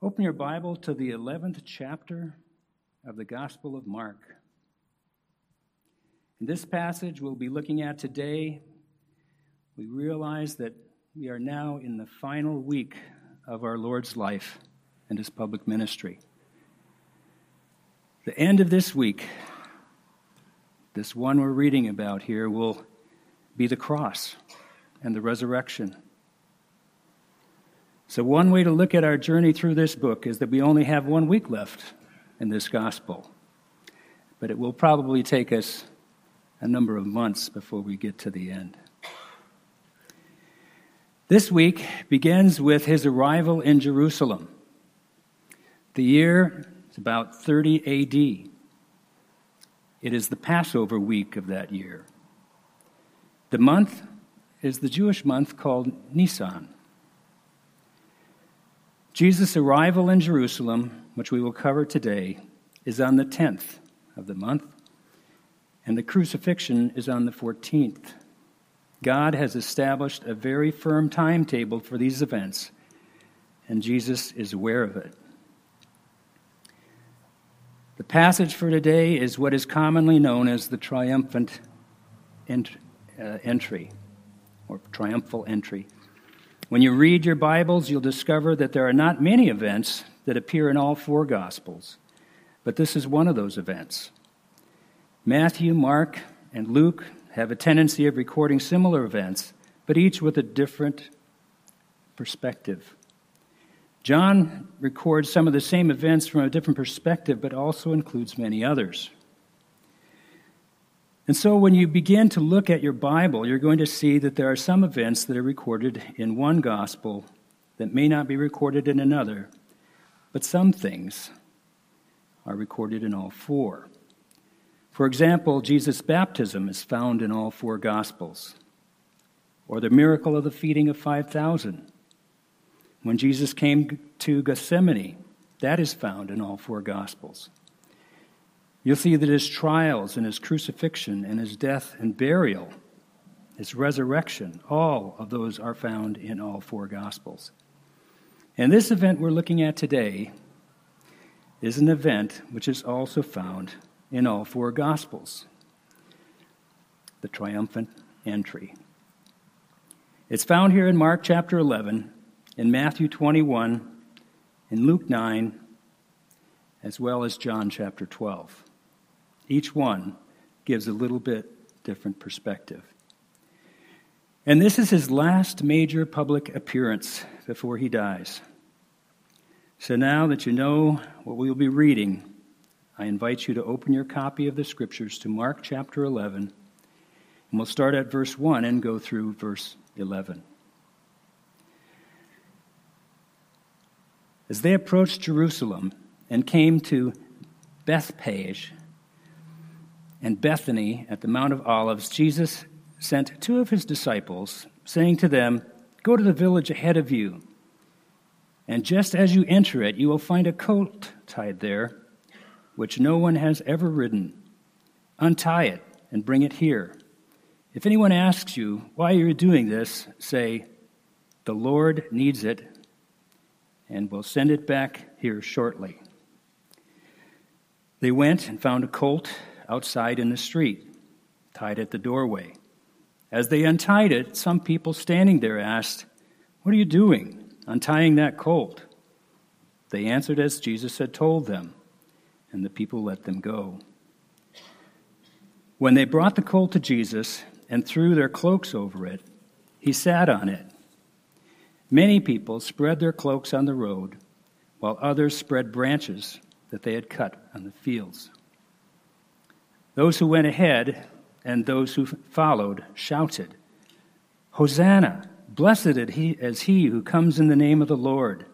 Open your Bible to the 11th chapter of the Gospel of Mark. In this passage we'll be looking at today, we realize that we are now in the final week of our Lord's life and his public ministry. The end of this week, this one we're reading about here, will be the cross and the resurrection. So, one way to look at our journey through this book is that we only have one week left in this gospel. But it will probably take us a number of months before we get to the end. This week begins with his arrival in Jerusalem. The year is about 30 AD. It is the Passover week of that year. The month is the Jewish month called Nisan. Jesus' arrival in Jerusalem, which we will cover today, is on the 10th of the month, and the crucifixion is on the 14th. God has established a very firm timetable for these events, and Jesus is aware of it. The passage for today is what is commonly known as the triumphant ent- uh, entry, or triumphal entry. When you read your Bibles, you'll discover that there are not many events that appear in all four Gospels, but this is one of those events. Matthew, Mark, and Luke have a tendency of recording similar events, but each with a different perspective. John records some of the same events from a different perspective, but also includes many others. And so, when you begin to look at your Bible, you're going to see that there are some events that are recorded in one gospel that may not be recorded in another, but some things are recorded in all four. For example, Jesus' baptism is found in all four gospels, or the miracle of the feeding of 5,000. When Jesus came to Gethsemane, that is found in all four gospels. You'll see that his trials and his crucifixion and his death and burial, his resurrection, all of those are found in all four Gospels. And this event we're looking at today is an event which is also found in all four Gospels the triumphant entry. It's found here in Mark chapter 11, in Matthew 21, in Luke 9, as well as John chapter 12. Each one gives a little bit different perspective. And this is his last major public appearance before he dies. So now that you know what we will be reading, I invite you to open your copy of the scriptures to Mark chapter 11, and we'll start at verse 1 and go through verse 11. As they approached Jerusalem and came to Bethphage and Bethany at the Mount of Olives, Jesus sent two of his disciples, saying to them, Go to the village ahead of you, and just as you enter it, you will find a colt tied there, which no one has ever ridden. Untie it and bring it here. If anyone asks you why you're doing this, say, The Lord needs it, and we'll send it back here shortly. They went and found a colt outside in the street, tied at the doorway. As they untied it, some people standing there asked, What are you doing, untying that colt? They answered as Jesus had told them, and the people let them go. When they brought the colt to Jesus and threw their cloaks over it, he sat on it. Many people spread their cloaks on the road, while others spread branches that they had cut on the fields. Those who went ahead and those who followed shouted, Hosanna! Blessed is he who comes in the name of the Lord.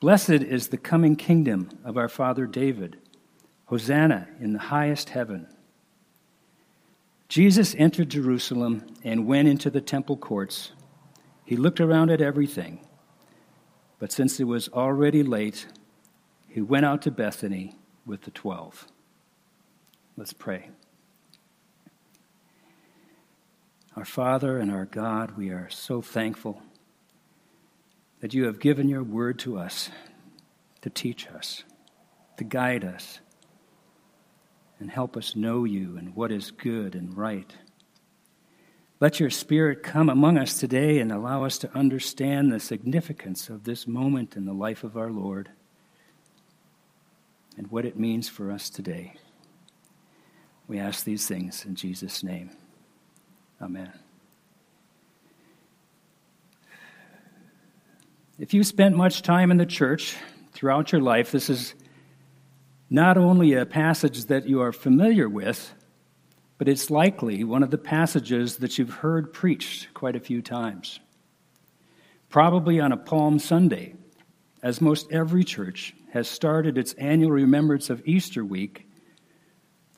Blessed is the coming kingdom of our father David. Hosanna in the highest heaven. Jesus entered Jerusalem and went into the temple courts. He looked around at everything, but since it was already late, he went out to Bethany with the twelve. Let's pray. Our Father and our God, we are so thankful that you have given your word to us to teach us, to guide us, and help us know you and what is good and right. Let your Spirit come among us today and allow us to understand the significance of this moment in the life of our Lord and what it means for us today. We ask these things in Jesus' name. Amen. If you spent much time in the church throughout your life, this is not only a passage that you are familiar with, but it's likely one of the passages that you've heard preached quite a few times. Probably on a Palm Sunday, as most every church has started its annual remembrance of Easter week,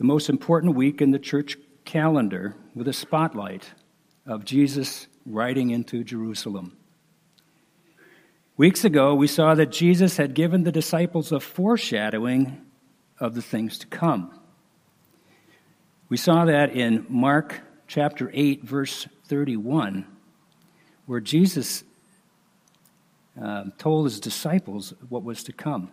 the most important week in the church calendar, with a spotlight of Jesus riding into Jerusalem. Weeks ago, we saw that Jesus had given the disciples a foreshadowing of the things to come. We saw that in Mark chapter 8, verse 31, where Jesus uh, told his disciples what was to come.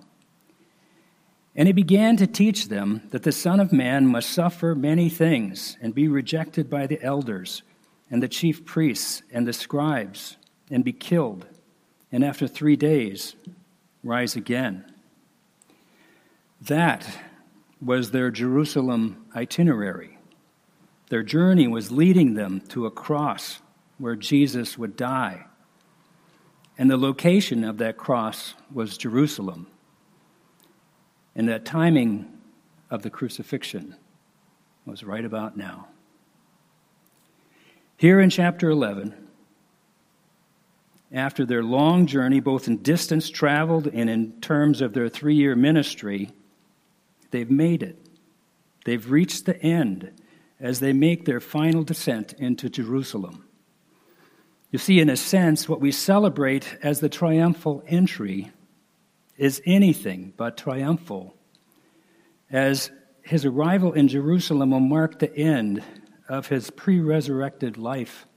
And he began to teach them that the Son of Man must suffer many things and be rejected by the elders and the chief priests and the scribes and be killed, and after three days rise again. That was their Jerusalem itinerary. Their journey was leading them to a cross where Jesus would die. And the location of that cross was Jerusalem. And that timing of the crucifixion was right about now. Here in chapter 11, after their long journey, both in distance traveled and in terms of their three year ministry, They've made it. They've reached the end as they make their final descent into Jerusalem. You see, in a sense, what we celebrate as the triumphal entry is anything but triumphal, as his arrival in Jerusalem will mark the end of his pre resurrected life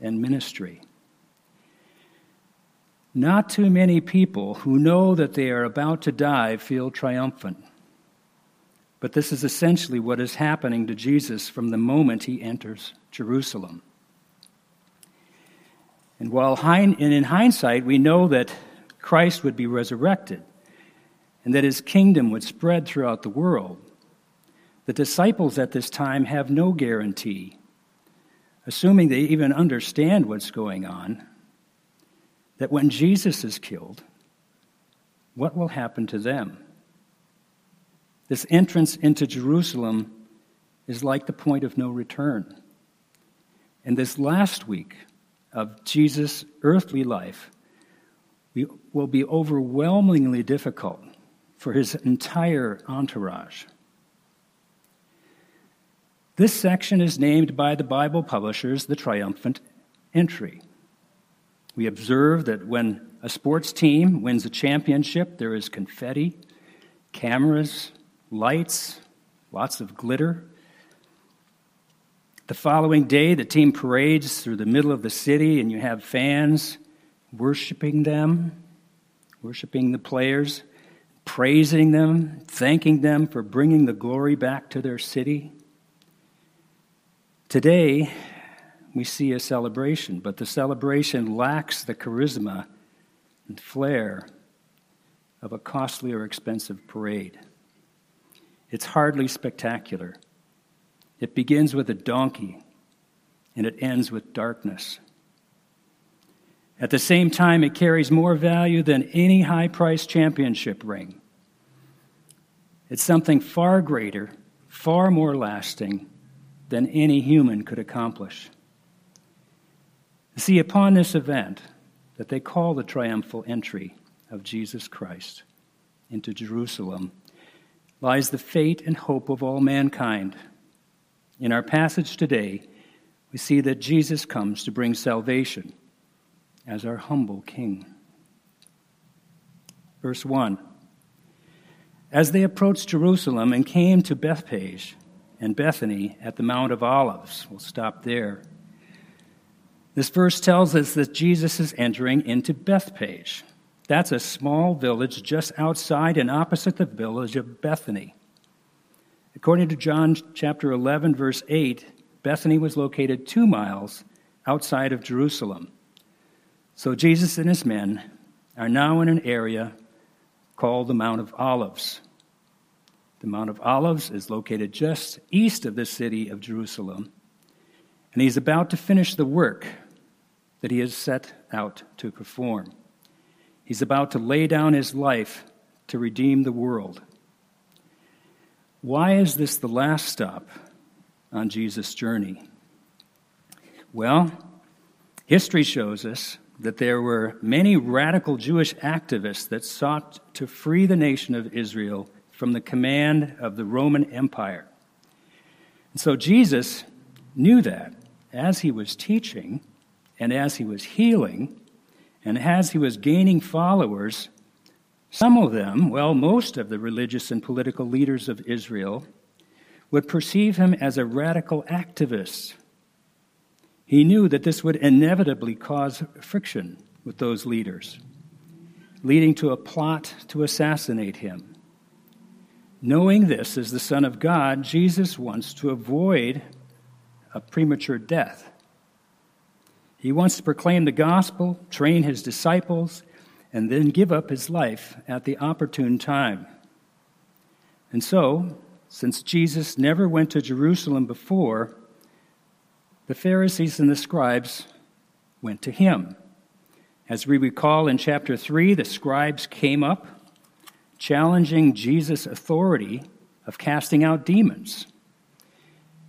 and ministry. Not too many people who know that they are about to die feel triumphant. But this is essentially what is happening to Jesus from the moment he enters Jerusalem. And while in hindsight, we know that Christ would be resurrected and that his kingdom would spread throughout the world, the disciples at this time have no guarantee, assuming they even understand what's going on, that when Jesus is killed, what will happen to them? This entrance into Jerusalem is like the point of no return. And this last week of Jesus' earthly life will be overwhelmingly difficult for his entire entourage. This section is named by the Bible publishers the triumphant entry. We observe that when a sports team wins a championship, there is confetti, cameras, lights, lots of glitter. The following day, the team parades through the middle of the city, and you have fans worshiping them, worshiping the players, praising them, thanking them for bringing the glory back to their city. Today, we see a celebration, but the celebration lacks the charisma and flair of a costly or expensive parade. It's hardly spectacular. It begins with a donkey and it ends with darkness. At the same time, it carries more value than any high priced championship ring. It's something far greater, far more lasting than any human could accomplish. See, upon this event that they call the triumphal entry of Jesus Christ into Jerusalem, lies the fate and hope of all mankind. In our passage today, we see that Jesus comes to bring salvation as our humble King. Verse 1 As they approached Jerusalem and came to Bethphage and Bethany at the Mount of Olives, we'll stop there. This verse tells us that Jesus is entering into Bethphage. That's a small village just outside and opposite the village of Bethany. According to John chapter 11, verse 8, Bethany was located two miles outside of Jerusalem. So Jesus and his men are now in an area called the Mount of Olives. The Mount of Olives is located just east of the city of Jerusalem, and he's about to finish the work that he has set out to perform. He's about to lay down his life to redeem the world. Why is this the last stop on Jesus' journey? Well, history shows us that there were many radical Jewish activists that sought to free the nation of Israel from the command of the Roman Empire. And so Jesus knew that as he was teaching and as he was healing and as he was gaining followers, some of them, well, most of the religious and political leaders of Israel, would perceive him as a radical activist. He knew that this would inevitably cause friction with those leaders, leading to a plot to assassinate him. Knowing this as the Son of God, Jesus wants to avoid a premature death. He wants to proclaim the gospel, train his disciples, and then give up his life at the opportune time. And so, since Jesus never went to Jerusalem before, the Pharisees and the scribes went to him. As we recall in chapter 3, the scribes came up challenging Jesus' authority of casting out demons.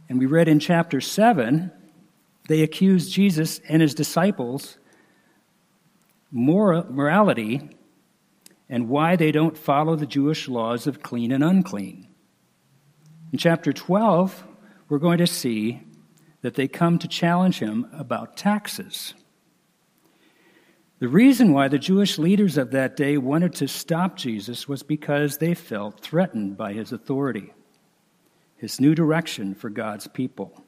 And we read in chapter 7 they accuse Jesus and his disciples morality and why they don't follow the Jewish laws of clean and unclean. In chapter 12, we're going to see that they come to challenge him about taxes. The reason why the Jewish leaders of that day wanted to stop Jesus was because they felt threatened by his authority, his new direction for God's people.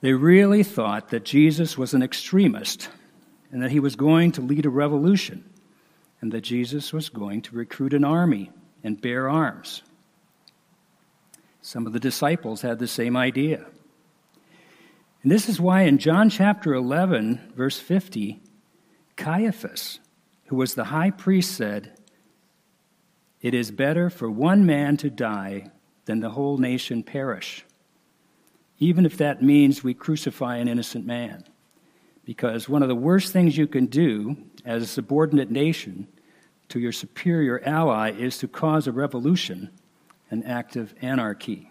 They really thought that Jesus was an extremist and that he was going to lead a revolution and that Jesus was going to recruit an army and bear arms. Some of the disciples had the same idea. And this is why in John chapter 11, verse 50, Caiaphas, who was the high priest, said, It is better for one man to die than the whole nation perish even if that means we crucify an innocent man. Because one of the worst things you can do as a subordinate nation to your superior ally is to cause a revolution, an act of anarchy.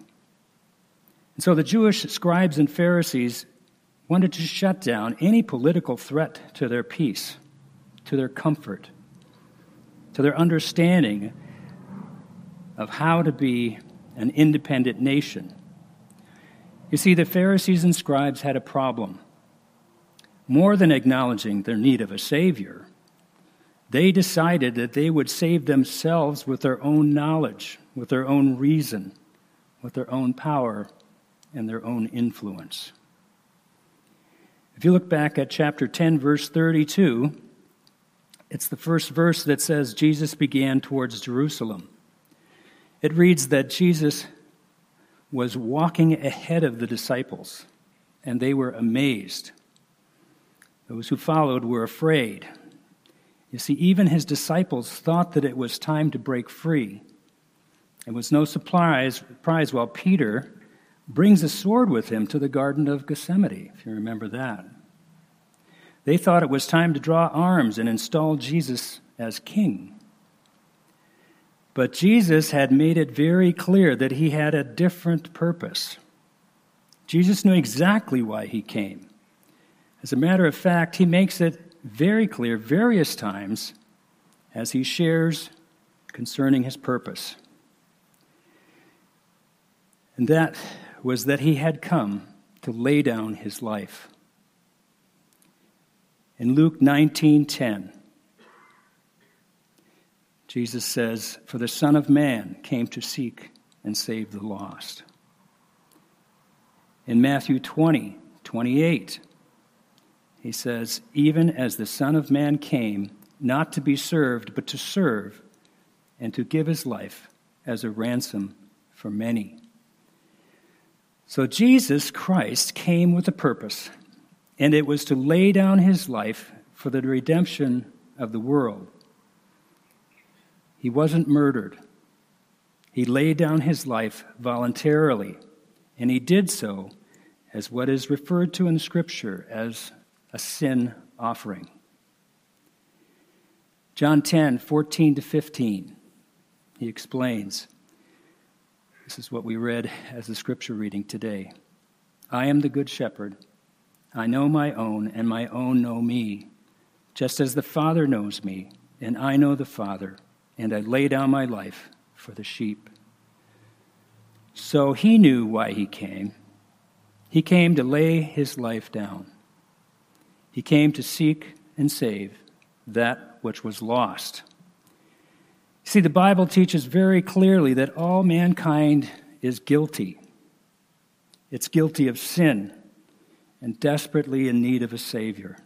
And so the Jewish scribes and Pharisees wanted to shut down any political threat to their peace, to their comfort, to their understanding of how to be an independent nation you see, the Pharisees and scribes had a problem. More than acknowledging their need of a Savior, they decided that they would save themselves with their own knowledge, with their own reason, with their own power, and their own influence. If you look back at chapter 10, verse 32, it's the first verse that says Jesus began towards Jerusalem. It reads that Jesus was walking ahead of the disciples, and they were amazed. Those who followed were afraid. You see, even his disciples thought that it was time to break free. It was no surprise, surprise while Peter brings a sword with him to the Garden of Gethsemane, if you remember that. They thought it was time to draw arms and install Jesus as king. But Jesus had made it very clear that he had a different purpose. Jesus knew exactly why he came. As a matter of fact, he makes it very clear various times as he shares concerning his purpose. And that was that he had come to lay down his life. In Luke 19:10, Jesus says, For the Son of Man came to seek and save the lost. In Matthew 20, 28, He says, Even as the Son of Man came, not to be served, but to serve, and to give his life as a ransom for many. So Jesus Christ came with a purpose, and it was to lay down his life for the redemption of the world. He wasn't murdered. He laid down his life voluntarily, and he did so as what is referred to in Scripture as a sin offering. John 10, 14 to 15, he explains. This is what we read as the scripture reading today. I am the good shepherd. I know my own, and my own know me, just as the Father knows me, and I know the Father, and I lay down my life for the sheep. So he knew why he came. He came to lay his life down. He came to seek and save that which was lost. See, the Bible teaches very clearly that all mankind is guilty. It's guilty of sin and desperately in need of a Savior.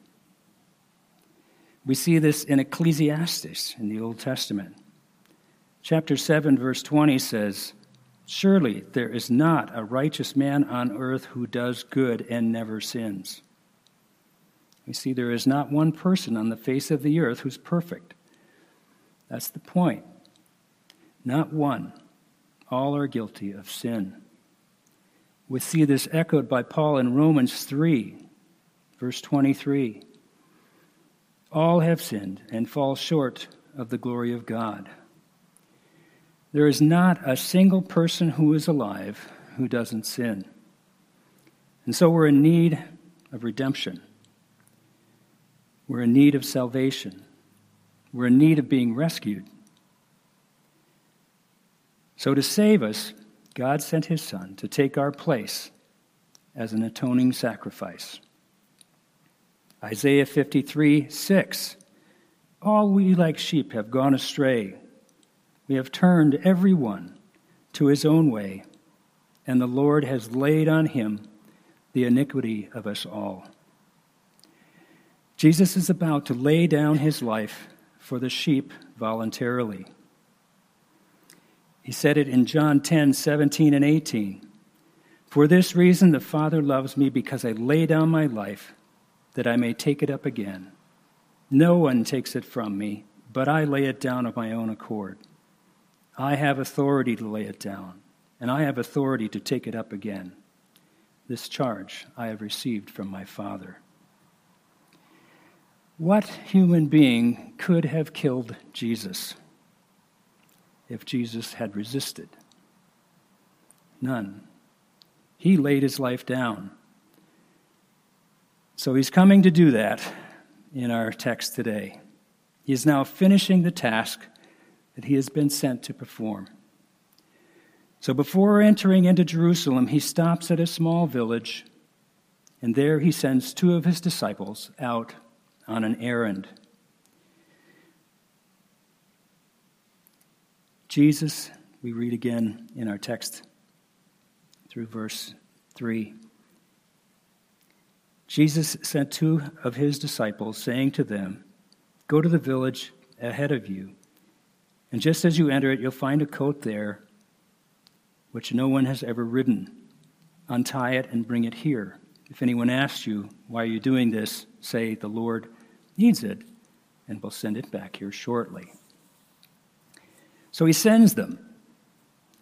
We see this in Ecclesiastes in the Old Testament. Chapter 7, verse 20 says, Surely there is not a righteous man on earth who does good and never sins. We see there is not one person on the face of the earth who's perfect. That's the point. Not one. All are guilty of sin. We see this echoed by Paul in Romans 3, verse 23. All have sinned and fall short of the glory of God. There is not a single person who is alive who doesn't sin. And so we're in need of redemption. We're in need of salvation. We're in need of being rescued. So, to save us, God sent his Son to take our place as an atoning sacrifice. Isaiah 53 6. All we like sheep have gone astray. We have turned every one to his own way, and the Lord has laid on him the iniquity of us all. Jesus is about to lay down his life for the sheep voluntarily. He said it in John 10 17 and 18. For this reason, the Father loves me because I lay down my life that I may take it up again. No one takes it from me, but I lay it down of my own accord. I have authority to lay it down, and I have authority to take it up again. This charge I have received from my Father. What human being could have killed Jesus? if Jesus had resisted? None. He laid his life down. So he's coming to do that in our text today. He is now finishing the task that he has been sent to perform. So before entering into Jerusalem, he stops at a small village, and there he sends two of his disciples out on an errand. Jesus, we read again in our text through verse 3. Jesus sent two of his disciples, saying to them, Go to the village ahead of you, and just as you enter it, you'll find a coat there which no one has ever ridden. Untie it and bring it here. If anyone asks you, Why are you doing this? say, The Lord needs it, and we'll send it back here shortly. So he sends them.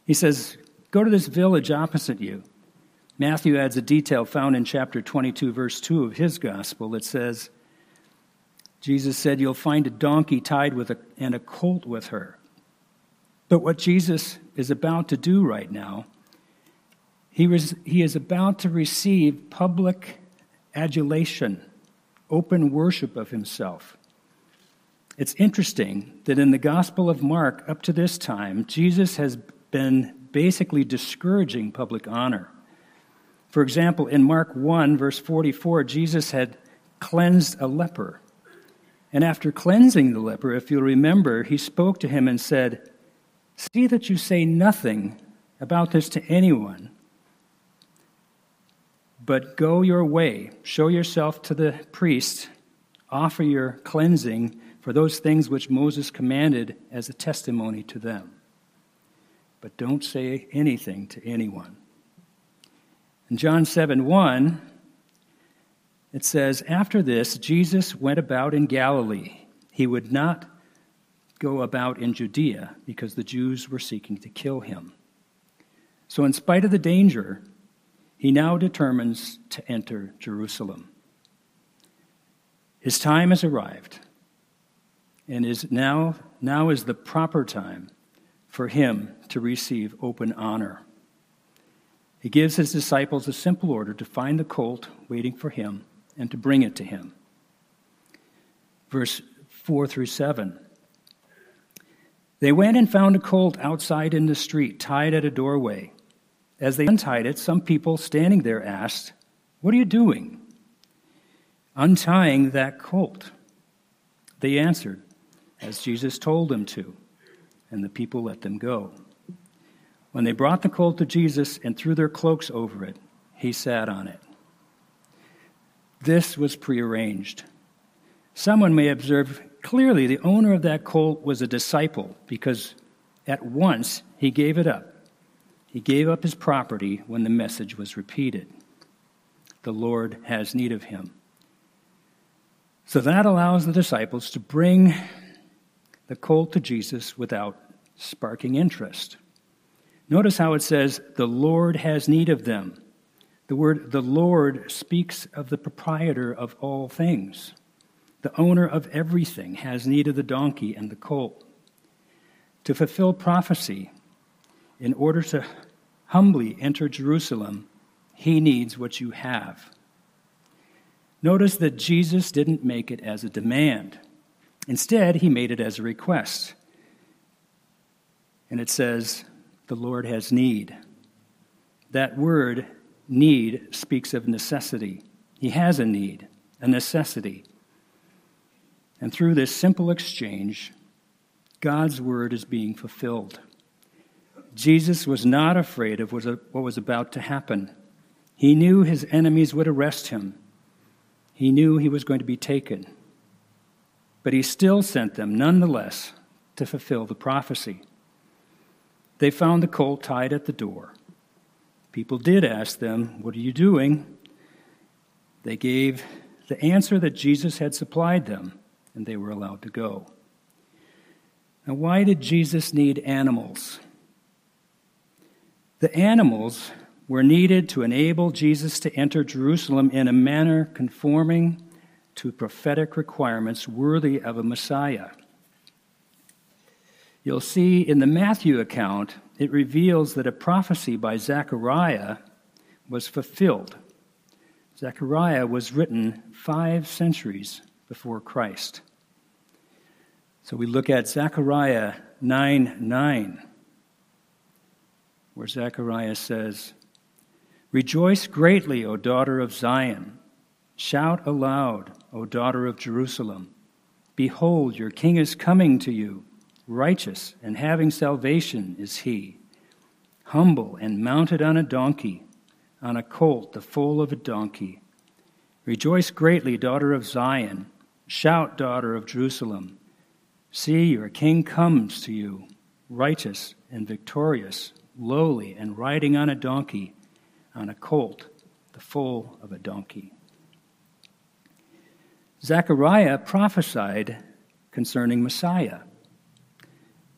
He says, Go to this village opposite you. Matthew adds a detail found in chapter 22, verse 2 of his gospel that says, Jesus said, You'll find a donkey tied with a, and a colt with her. But what Jesus is about to do right now, he, was, he is about to receive public adulation, open worship of himself. It's interesting that in the Gospel of Mark, up to this time, Jesus has been basically discouraging public honor. For example, in Mark 1, verse 44, Jesus had cleansed a leper. And after cleansing the leper, if you'll remember, he spoke to him and said, See that you say nothing about this to anyone, But go your way, show yourself to the priest, offer your cleansing for those things which Moses commanded as a testimony to them. But don't say anything to anyone. In John 7 1, it says, After this, Jesus went about in Galilee. He would not go about in Judea because the Jews were seeking to kill him. So, in spite of the danger, he now determines to enter Jerusalem. His time has arrived, and is now, now is the proper time for him to receive open honor. He gives his disciples a simple order to find the colt waiting for him and to bring it to him. Verse 4 through 7. They went and found a colt outside in the street, tied at a doorway. As they untied it, some people standing there asked, What are you doing? Untying that colt. They answered, as Jesus told them to, and the people let them go. When they brought the colt to Jesus and threw their cloaks over it, he sat on it. This was prearranged. Someone may observe clearly the owner of that colt was a disciple because at once he gave it up. He gave up his property when the message was repeated. The Lord has need of him. So that allows the disciples to bring the colt to Jesus without sparking interest. Notice how it says, The Lord has need of them. The word the Lord speaks of the proprietor of all things. The owner of everything has need of the donkey and the colt. To fulfill prophecy, in order to humbly enter Jerusalem, he needs what you have. Notice that Jesus didn't make it as a demand. Instead, he made it as a request. And it says, The Lord has need. That word, need, speaks of necessity. He has a need, a necessity. And through this simple exchange, God's word is being fulfilled. Jesus was not afraid of what was about to happen. He knew his enemies would arrest him he knew he was going to be taken. But he still sent them, nonetheless, to fulfill the prophecy. They found the colt tied at the door. People did ask them, What are you doing? They gave the answer that Jesus had supplied them, and they were allowed to go. Now, why did Jesus need animals? The animals were needed to enable Jesus to enter Jerusalem in a manner conforming to prophetic requirements worthy of a Messiah. You'll see in the Matthew account, it reveals that a prophecy by Zechariah was fulfilled. Zechariah was written five centuries before Christ. So we look at Zechariah 9 9, where Zechariah says, Rejoice greatly, O daughter of Zion. Shout aloud, O daughter of Jerusalem. Behold, your king is coming to you. Righteous and having salvation is he. Humble and mounted on a donkey, on a colt, the foal of a donkey. Rejoice greatly, daughter of Zion. Shout, daughter of Jerusalem. See, your king comes to you, righteous and victorious, lowly and riding on a donkey on a colt, the foal of a donkey. Zechariah prophesied concerning Messiah.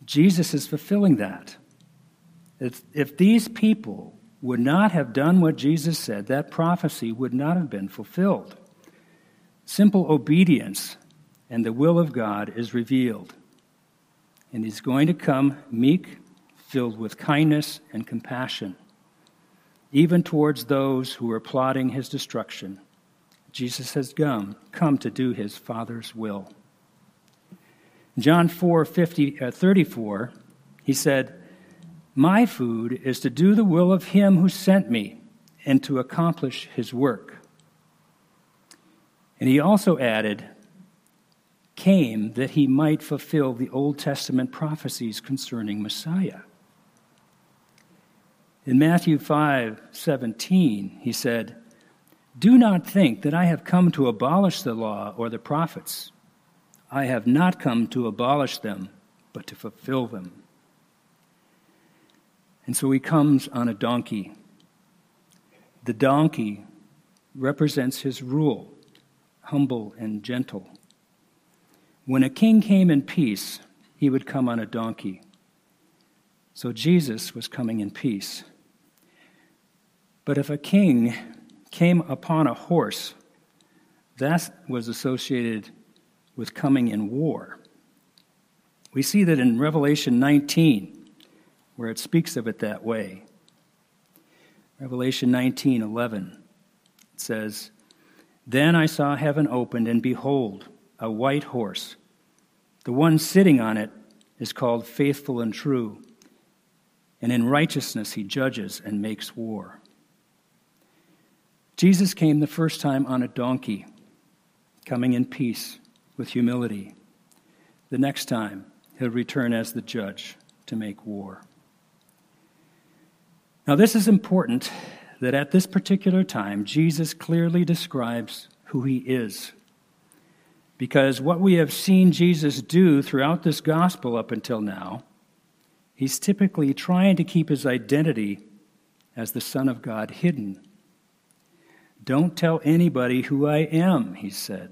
Jesus is fulfilling that. If, if these people would not have done what Jesus said, that prophecy would not have been fulfilled. Simple obedience and the will of God is revealed. And he's going to come meek, filled with kindness and compassion even towards those who are plotting his destruction. Jesus has come, come to do his Father's will. John 4 50, uh, 34, he said, My food is to do the will of him who sent me and to accomplish his work. And he also added, came that he might fulfill the Old Testament prophecies concerning Messiah. In Matthew 5 17, he said, Do not think that I have come to abolish the law or the prophets. I have not come to abolish them, but to fulfill them. And so he comes on a donkey. The donkey represents his rule, humble and gentle. When a king came in peace, he would come on a donkey. So Jesus was coming in peace. But if a king came upon a horse, that was associated with coming in war. We see that in Revelation 19, where it speaks of it that way. Revelation 19 11 it says, Then I saw heaven opened, and behold, a white horse. The one sitting on it is called Faithful and True, and in righteousness he judges and makes war. Jesus came the first time on a donkey, coming in peace with humility. The next time, he'll return as the judge to make war. Now, this is important that at this particular time, Jesus clearly describes who he is. Because what we have seen Jesus do throughout this gospel up until now, he's typically trying to keep his identity as the Son of God hidden don't tell anybody who I am, he said.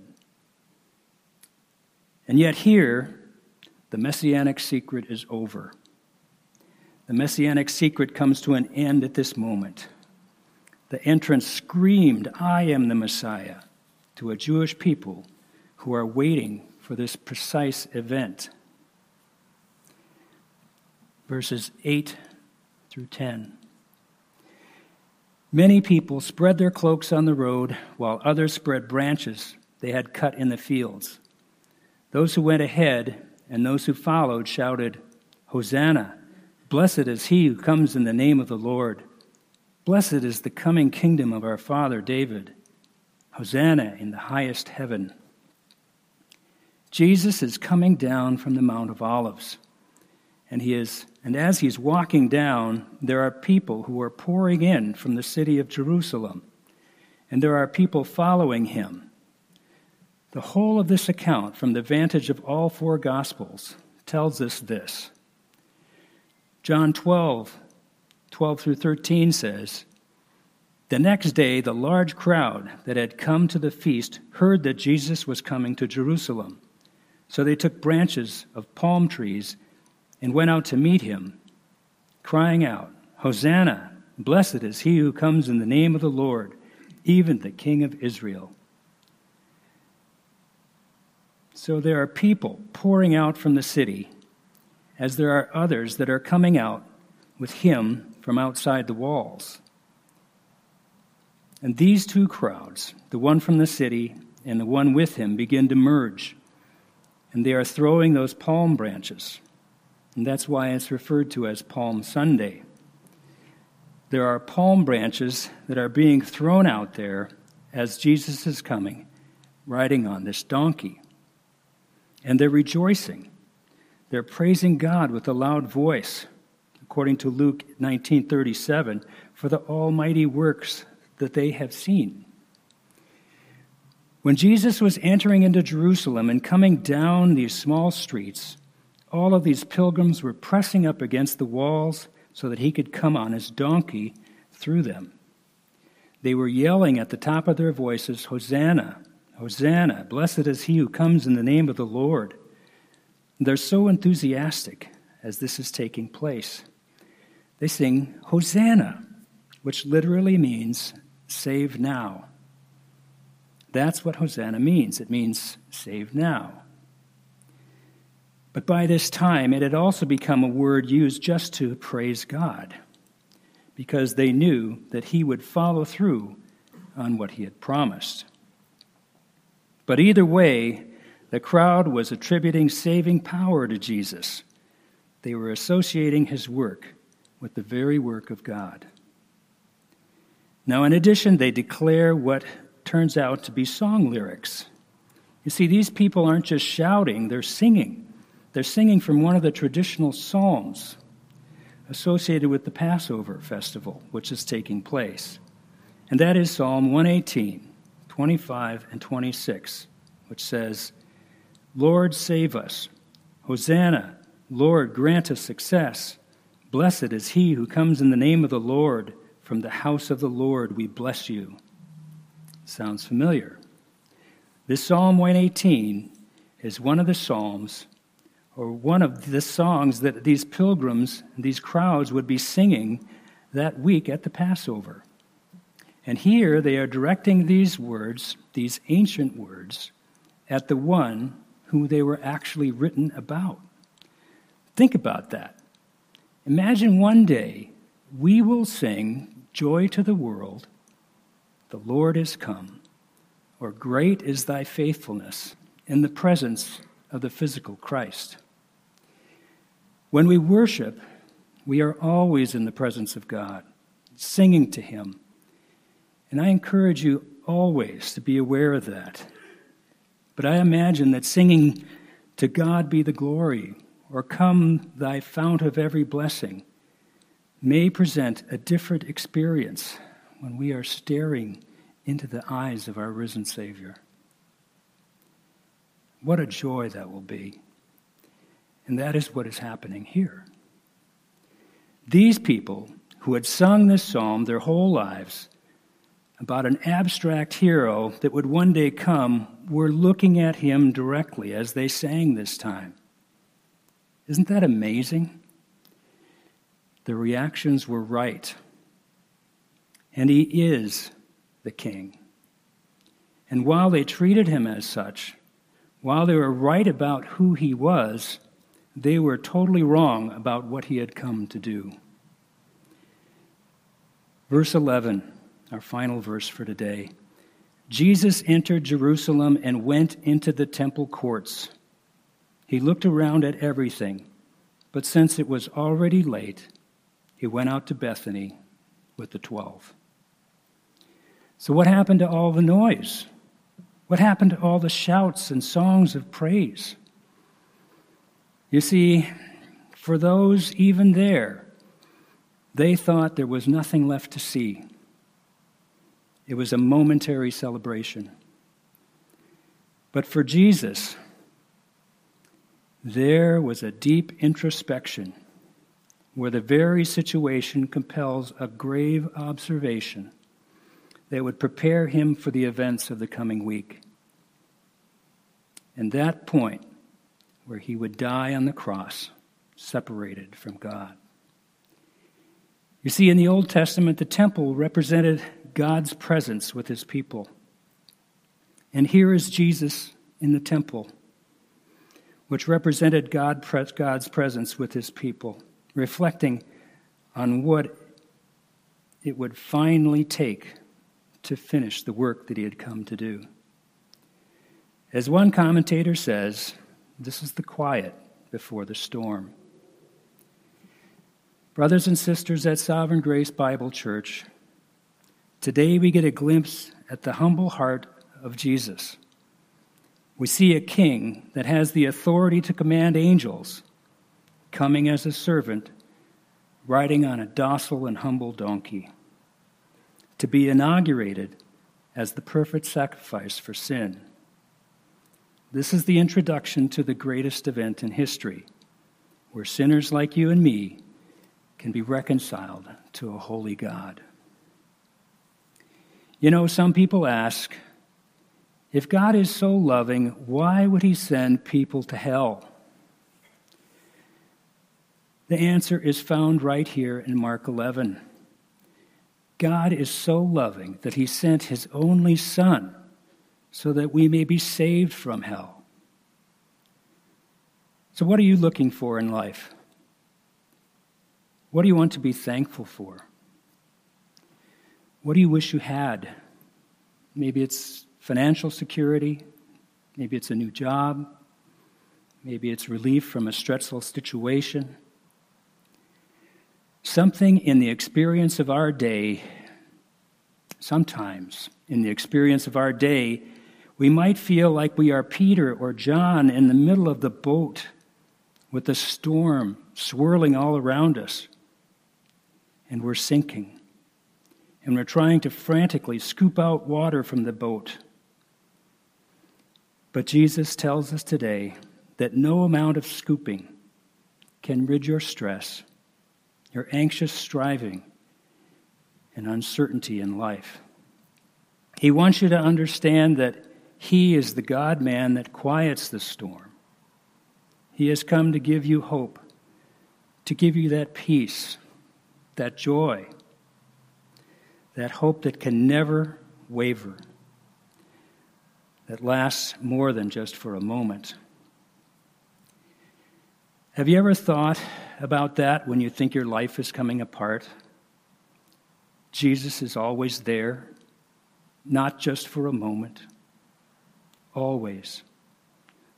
And yet, here, the messianic secret is over. The messianic secret comes to an end at this moment. The entrance screamed, I am the Messiah, to a Jewish people who are waiting for this precise event. Verses 8 through 10. Many people spread their cloaks on the road, while others spread branches they had cut in the fields. Those who went ahead and those who followed shouted, Hosanna! Blessed is he who comes in the name of the Lord. Blessed is the coming kingdom of our father David. Hosanna in the highest heaven. Jesus is coming down from the Mount of Olives, and he is and as he's walking down, there are people who are pouring in from the city of Jerusalem, and there are people following him. The whole of this account, from the vantage of all four Gospels, tells us this. John 12, 12 through 13 says, The next day, the large crowd that had come to the feast heard that Jesus was coming to Jerusalem. So they took branches of palm trees and went out to meet him, crying out, Hosanna! Blessed is he who comes in the name of the Lord, even the King of Israel. So there are people pouring out from the city, as there are others that are coming out with him from outside the walls. And these two crowds, the one from the city and the one with him, begin to merge. And they are throwing those palm branches and that's why it's referred to as Palm Sunday. There are palm branches that are being thrown out there as Jesus is coming, riding on this donkey. And they're rejoicing. They're praising God with a loud voice, according to Luke 19:37, for the almighty works that they have seen. When Jesus was entering into Jerusalem and coming down these small streets, all of these pilgrims were pressing up against the walls so that he could come on his donkey through them. They were yelling at the top of their voices, Hosanna, Hosanna, blessed is he who comes in the name of the Lord. They're so enthusiastic as this is taking place. They sing Hosanna, which literally means save now. That's what Hosanna means. It means save now. But by this time, it had also become a word used just to praise God, because they knew that he would follow through on what he had promised. But either way, the crowd was attributing saving power to Jesus. They were associating his work with the very work of God. Now, in addition, they declare what turns out to be song lyrics. You see, these people aren't just shouting, they're singing. They're singing from one of the traditional psalms associated with the Passover festival, which is taking place. And that is Psalm 118, 25 and 26, which says, Lord, save us. Hosanna, Lord, grant us success. Blessed is he who comes in the name of the Lord. From the house of the Lord we bless you. Sounds familiar. This Psalm 118 is one of the Psalms, or one of the songs that these pilgrims, these crowds would be singing that week at the Passover. And here they are directing these words, these ancient words, at the one who they were actually written about. Think about that. Imagine one day we will sing Joy to the World, the Lord is come or great is thy faithfulness in the presence of the physical Christ. When we worship, we are always in the presence of God, singing to Him. And I encourage you always to be aware of that. But I imagine that singing to God be the glory, or come thy fount of every blessing, may present a different experience when we are staring into the eyes of our risen Savior. What a joy that will be. And that is what is happening here. These people who had sung this psalm their whole lives about an abstract hero that would one day come were looking at him directly as they sang this time. Isn't that amazing? The reactions were right. And he is the king. And while they treated him as such, while they were right about who he was, they were totally wrong about what he had come to do. Verse 11, our final verse for today. Jesus entered Jerusalem and went into the temple courts. He looked around at everything, but since it was already late, he went out to Bethany with the twelve. So, what happened to all the noise? What happened to all the shouts and songs of praise? You see, for those even there, they thought there was nothing left to see. It was a momentary celebration. But for Jesus, there was a deep introspection where the very situation compels a grave observation that would prepare him for the events of the coming week. And that point where he would die on the cross, separated from God. You see, in the Old Testament, the temple represented God's presence with his people. And here is Jesus in the temple, which represented God, God's presence with his people, reflecting on what it would finally take to finish the work that he had come to do. As one commentator says, this is the quiet before the storm. Brothers and sisters at Sovereign Grace Bible Church, today we get a glimpse at the humble heart of Jesus. We see a king that has the authority to command angels, coming as a servant, riding on a docile and humble donkey to be inaugurated as the perfect sacrifice for sin. This is the introduction to the greatest event in history, where sinners like you and me can be reconciled to a holy God. You know, some people ask if God is so loving, why would he send people to hell? The answer is found right here in Mark 11. God is so loving that he sent his only Son so that we may be saved from hell. So, what are you looking for in life? What do you want to be thankful for? What do you wish you had? Maybe it's financial security, maybe it's a new job, maybe it's relief from a stressful situation. Something in the experience of our day, sometimes in the experience of our day, we might feel like we are Peter or John in the middle of the boat with the storm swirling all around us, and we're sinking. and we're trying to frantically scoop out water from the boat. But Jesus tells us today that no amount of scooping can rid your stress, your anxious striving, and uncertainty in life. He wants you to understand that He is the God man that quiets the storm. He has come to give you hope, to give you that peace, that joy, that hope that can never waver, that lasts more than just for a moment. Have you ever thought about that when you think your life is coming apart? Jesus is always there, not just for a moment, always.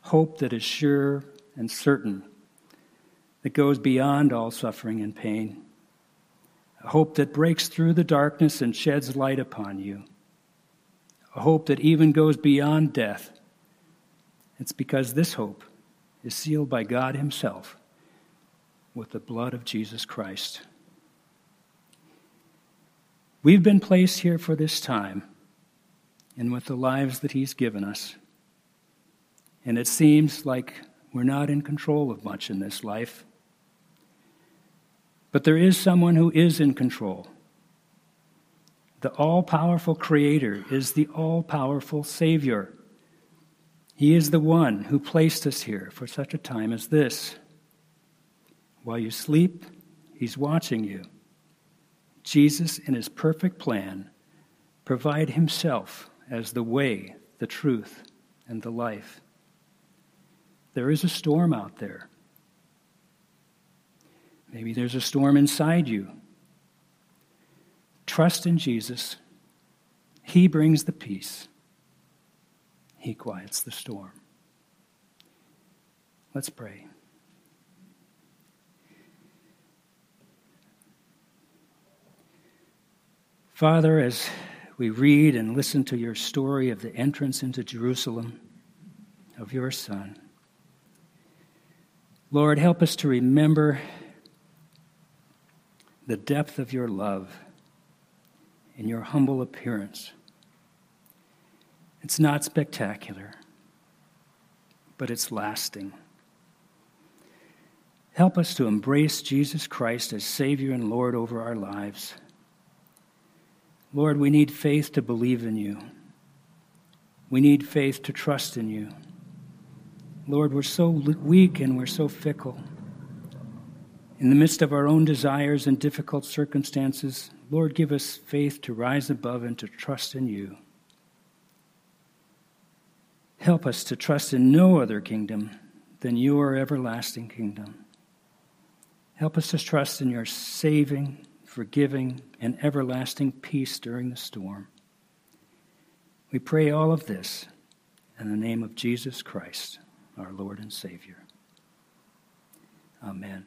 Hope that is sure and certain, that goes beyond all suffering and pain. A hope that breaks through the darkness and sheds light upon you. A hope that even goes beyond death. It's because this hope is sealed by God Himself with the blood of Jesus Christ. We've been placed here for this time and with the lives that He's given us. And it seems like we're not in control of much in this life. But there is someone who is in control. The all powerful Creator is the all powerful Savior. He is the one who placed us here for such a time as this. While you sleep, He's watching you. Jesus, in His perfect plan, provide Himself as the way, the truth, and the life. There is a storm out there. Maybe there's a storm inside you. Trust in Jesus. He brings the peace, He quiets the storm. Let's pray. Father, as we read and listen to your story of the entrance into Jerusalem of your Son, Lord, help us to remember the depth of your love in your humble appearance. It's not spectacular, but it's lasting. Help us to embrace Jesus Christ as Savior and Lord over our lives. Lord, we need faith to believe in you. We need faith to trust in you. Lord, we're so weak and we're so fickle. In the midst of our own desires and difficult circumstances, Lord, give us faith to rise above and to trust in you. Help us to trust in no other kingdom than your everlasting kingdom. Help us to trust in your saving, forgiving, and everlasting peace during the storm. We pray all of this in the name of Jesus Christ, our Lord and Savior. Amen.